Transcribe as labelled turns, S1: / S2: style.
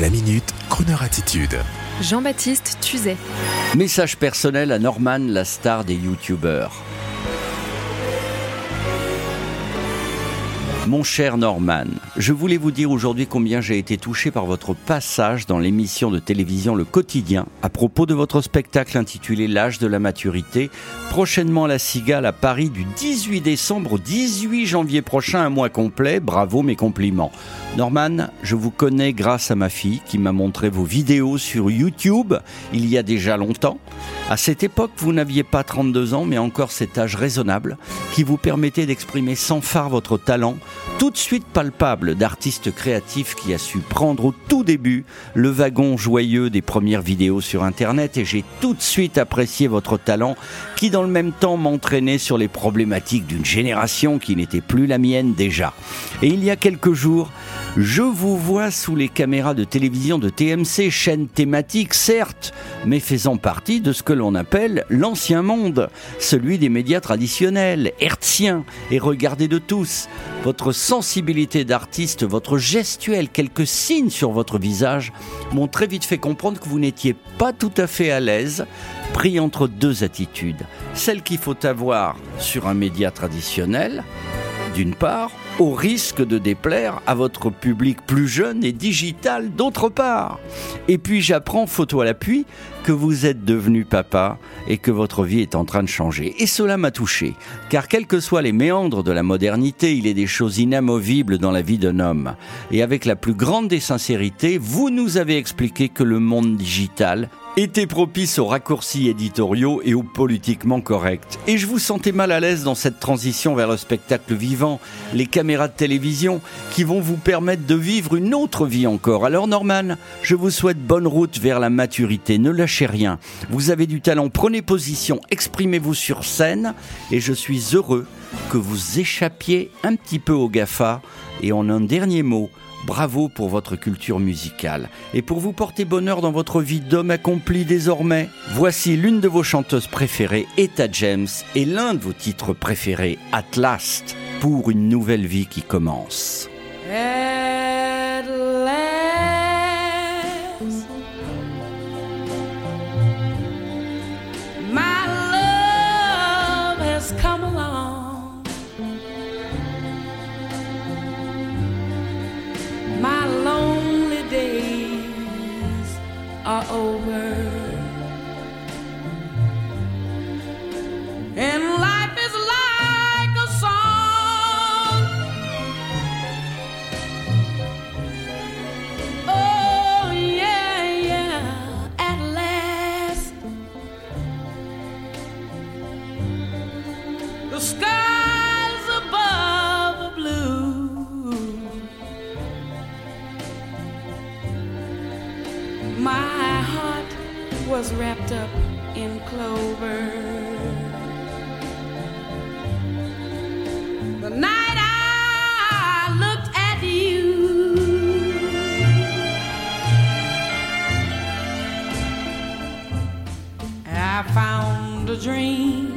S1: La minute, Kroneur attitude.
S2: Jean-Baptiste Tuzet.
S3: Message personnel à Norman, la star des youtubeurs. Mon cher Norman, je voulais vous dire aujourd'hui combien j'ai été touché par votre passage dans l'émission de télévision Le Quotidien à propos de votre spectacle intitulé L'âge de la maturité, prochainement la Cigale à Paris du 18 décembre au 18 janvier prochain, un mois complet. Bravo, mes compliments. Norman, je vous connais grâce à ma fille qui m'a montré vos vidéos sur YouTube il y a déjà longtemps. À cette époque, vous n'aviez pas 32 ans, mais encore cet âge raisonnable qui vous permettait d'exprimer sans phare votre talent tout de suite palpable d'artiste créatif qui a su prendre au tout début le wagon joyeux des premières vidéos sur Internet et j'ai tout de suite apprécié votre talent qui dans le même temps m'entraînait sur les problématiques d'une génération qui n'était plus la mienne déjà. Et il y a quelques jours, je vous vois sous les caméras de télévision de TMC, chaîne thématique certes, mais faisant partie de ce que l'on appelle l'ancien monde, celui des médias traditionnels, hertziens et regardés de tous. Votre sensibilité d'artiste, votre gestuelle, quelques signes sur votre visage m'ont très vite fait comprendre que vous n'étiez pas tout à fait à l'aise, pris entre deux attitudes. Celle qu'il faut avoir sur un média traditionnel, d'une part, au risque de déplaire à votre public plus jeune et digital d'autre part. Et puis j'apprends, photo à l'appui, que vous êtes devenu papa et que votre vie est en train de changer. Et cela m'a touché, car quels que soient les méandres de la modernité, il est des choses inamovibles dans la vie d'un homme. Et avec la plus grande des sincérités, vous nous avez expliqué que le monde digital était propice aux raccourcis éditoriaux et au politiquement correct. Et je vous sentais mal à l'aise dans cette transition vers le spectacle vivant, les caméras de télévision qui vont vous permettre de vivre une autre vie encore. Alors Norman, je vous souhaite bonne route vers la maturité. Ne lâchez rien. Vous avez du talent, prenez position, exprimez-vous sur scène et je suis heureux que vous échappiez un petit peu au GAFA. Et en un dernier mot, Bravo pour votre culture musicale et pour vous porter bonheur dans votre vie d'homme accompli désormais. Voici l'une de vos chanteuses préférées, Etta James, et l'un de vos titres préférés, At Last, pour une nouvelle vie qui commence.
S4: The skies above are blue. My heart was wrapped up in clover. The night I looked at you, I found a dream